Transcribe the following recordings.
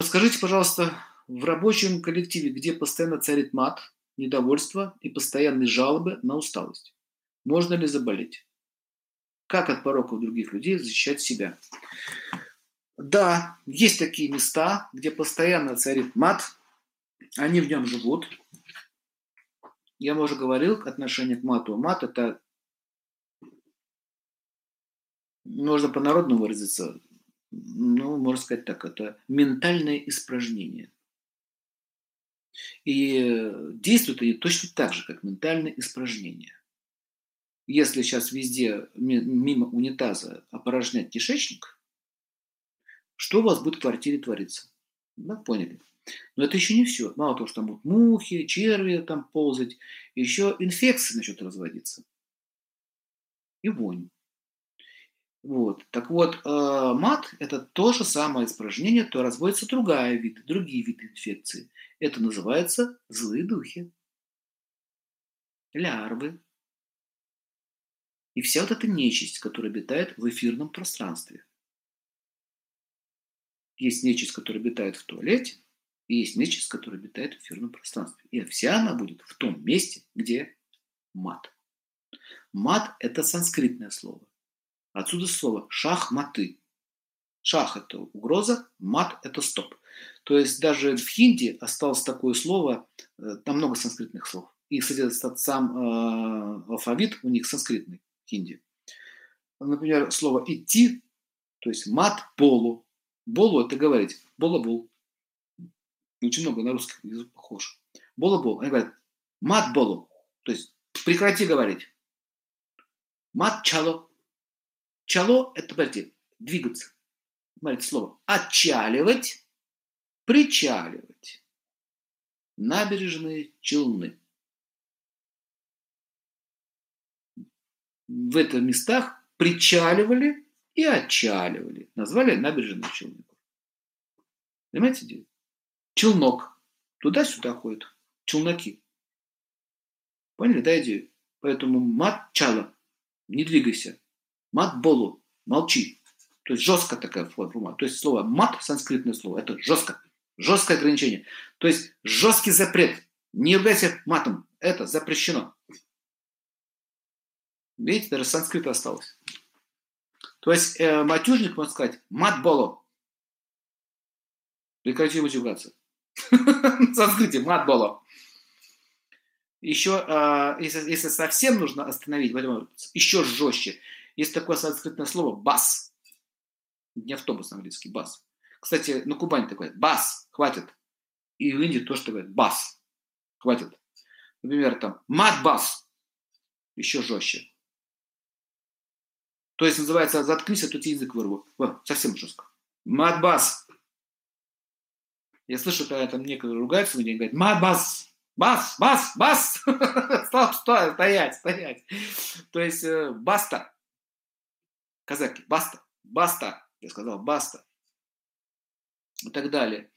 Скажите, пожалуйста, в рабочем коллективе, где постоянно царит мат, недовольство и постоянные жалобы на усталость, можно ли заболеть? Как от пороков других людей защищать себя? Да, есть такие места, где постоянно царит мат, они в нем живут. Я уже говорил отношение к мату. Мат – это, можно по-народному выразиться, ну, можно сказать так, это ментальное испражнение. И действуют они точно так же, как ментальное испражнение. Если сейчас везде мимо унитаза опорожнять кишечник, что у вас будет в квартире твориться? Да, поняли. Но это еще не все. Мало того, что там будут мухи, черви там ползать, еще инфекции начнут разводиться. И вонь. Вот. Так вот, э, мат – это то же самое испражнение, то разводится другая вид, другие виды инфекции. Это называется злые духи, лярвы. И вся вот эта нечисть, которая обитает в эфирном пространстве. Есть нечисть, которая обитает в туалете, и есть нечисть, которая обитает в эфирном пространстве. И вся она будет в том месте, где мат. Мат – это санскритное слово. Отсюда слово шахматы. Шах – это угроза, мат – это стоп. То есть даже в хинди осталось такое слово, э, там много санскритных слов. И, кстати, сам э, алфавит у них санскритный, хинди. Например, слово «идти», то есть мат болу. Болу – это говорить. Бола-бул. Очень много на русский язык похож. Бола-бол. Они говорят мат болу. То есть прекрати говорить. Мат чало. Чало – это, подождите, двигаться. Смотрите слово. Отчаливать, причаливать. Набережные Челны. В этих местах причаливали и отчаливали. Назвали набережные Челны. Понимаете, где? Челнок. Туда-сюда ходят. Челноки. Поняли, да, идею? Поэтому мат чало. Не двигайся. Мат болу, молчи. То есть жестко такая форма. То есть слово мат, санскритное слово, это жестко. Жесткое ограничение. То есть жесткий запрет. Не являйся матом. Это запрещено. Видите, даже санскрит осталось. То есть э, матюжник, можно сказать, мат боло. Прекрати матюгаться. В санскрите мат боло. Еще, э, если, если совсем нужно остановить, еще жестче. Есть такое санскритное слово «бас». Не автобус английский, «бас». Кстати, на Кубани такое «бас», хватит. И в Индии тоже такое «бас», хватит. Например, там «мат-бас», еще жестче. То есть называется «заткнись, а то тебе язык вырву». Вот, совсем жестко. «Мат-бас». Я слышу, когда там некоторые ругаются, мне говорят «мат-бас», бас, бас, бас, стоп, стоп, стоять, стоять. То есть э, баста, казаки, баста, баста, я сказал, баста, и так далее.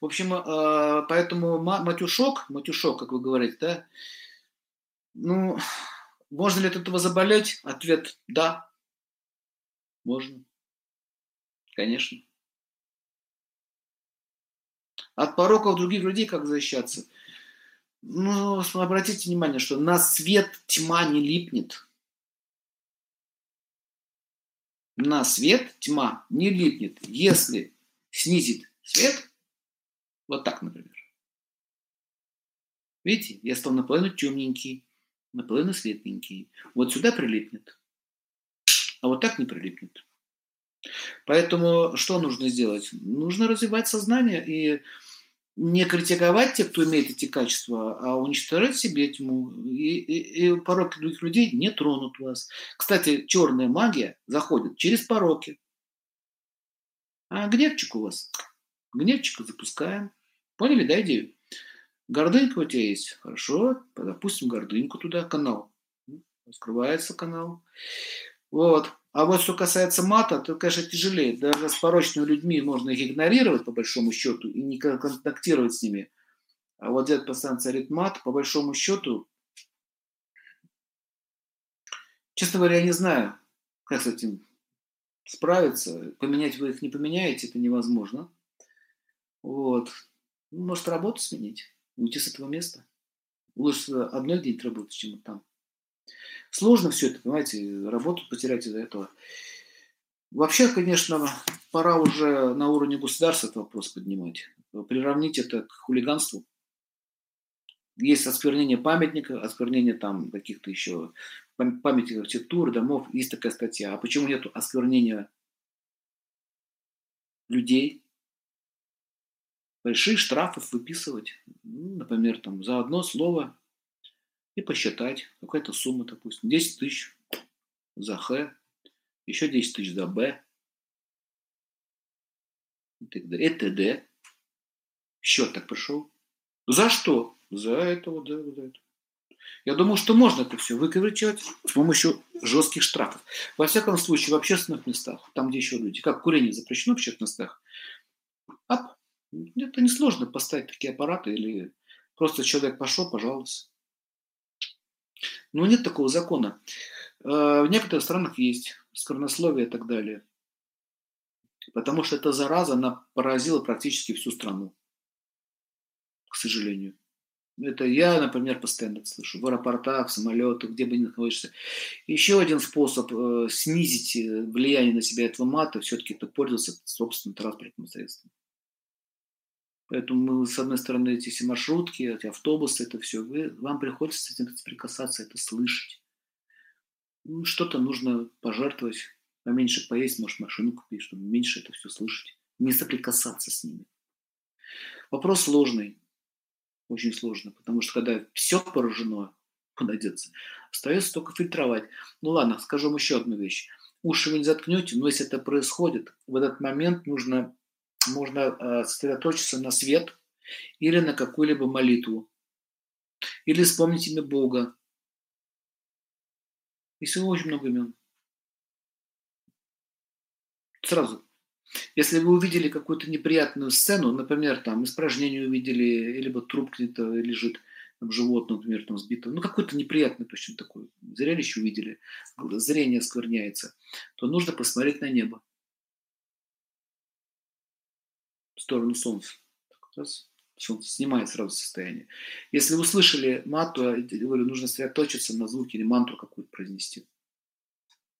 В общем, э, поэтому матюшок, матюшок, как вы говорите, да, ну, можно ли от этого заболеть? Ответ – да, можно, конечно. От пороков других людей как защищаться? Ну, обратите внимание, что на свет тьма не липнет – на свет тьма не липнет. Если снизит свет, вот так, например. Видите, я стал наполовину темненький, наполовину светленький. Вот сюда прилипнет, а вот так не прилипнет. Поэтому что нужно сделать? Нужно развивать сознание и не критиковать тех, кто имеет эти качества, а уничтожать себе тьму. И, и, и пороки других людей не тронут вас. Кстати, черная магия заходит через пороки. А гневчик у вас? Гневчика запускаем. Поняли, да, идею? Гордынька у тебя есть? Хорошо, допустим, гордыньку туда, канал. Раскрывается канал. Вот. А вот что касается мата, то, конечно, тяжелее. Даже с порочными людьми можно их игнорировать, по большому счету, и не контактировать с ними. А вот где постоянно царит мат, по большому счету, честно говоря, я не знаю, как с этим справиться. Поменять вы их не поменяете, это невозможно. Вот. Может, работу сменить, уйти с этого места. Лучше одной день работать, чем там. Сложно все это, понимаете, работу потерять из-за этого. Вообще, конечно, пора уже на уровне государства этот вопрос поднимать. Приравнить это к хулиганству. Есть осквернение памятника, осквернение там каких-то еще памяти архитектуры, домов. Есть такая статья. А почему нет осквернения людей? Большие штрафов выписывать. Например, там за одно слово и посчитать. Какая-то сумма, допустим. 10 тысяч за Х, еще 10 тысяч за Б. И так далее. И т.д. Счет так пришел. За что? За это вот, да, вот это. Я думаю, что можно это все выкручивать с помощью жестких штрафов. Во всяком случае, в общественных местах, там, где еще люди, как курение запрещено в общественных местах, ап, это несложно поставить такие аппараты или просто человек пошел, пожалуйста. Но нет такого закона. Э, в некоторых странах есть сквернословие и так далее. Потому что эта зараза, она поразила практически всю страну. К сожалению. Это я, например, постоянно слышу. В аэропортах, в самолетах, где бы ни находишься. Еще один способ э, снизить э, влияние на себя этого мата, все-таки это пользоваться собственным транспортным средством. Поэтому, с одной стороны, эти все маршрутки, эти автобусы, это все, вы, вам приходится с этим соприкасаться, это слышать. Ну, что-то нужно пожертвовать, поменьше поесть, может, машину купить, чтобы меньше это все слышать, не соприкасаться с ними. Вопрос сложный, очень сложно, потому что когда все поражено, куда деться, остается только фильтровать. Ну ладно, скажу вам еще одну вещь. Уши вы не заткнете, но если это происходит, в этот момент нужно, можно э, сосредоточиться на свет или на какую-либо молитву. Или вспомнить имя Бога. И всего очень много имен. Сразу если вы увидели какую-то неприятную сцену, например, там испражнение увидели, либо труп где-то лежит, там, животное, например, там сбито, ну, какое-то неприятное точно такое зрелище увидели, зрение скверняется, то нужно посмотреть на небо. Сторону солнца. Раз, солнце снимает сразу состояние. Если вы услышали мат, то говорю, нужно сосредоточиться на звуке или мантру какую-то произнести.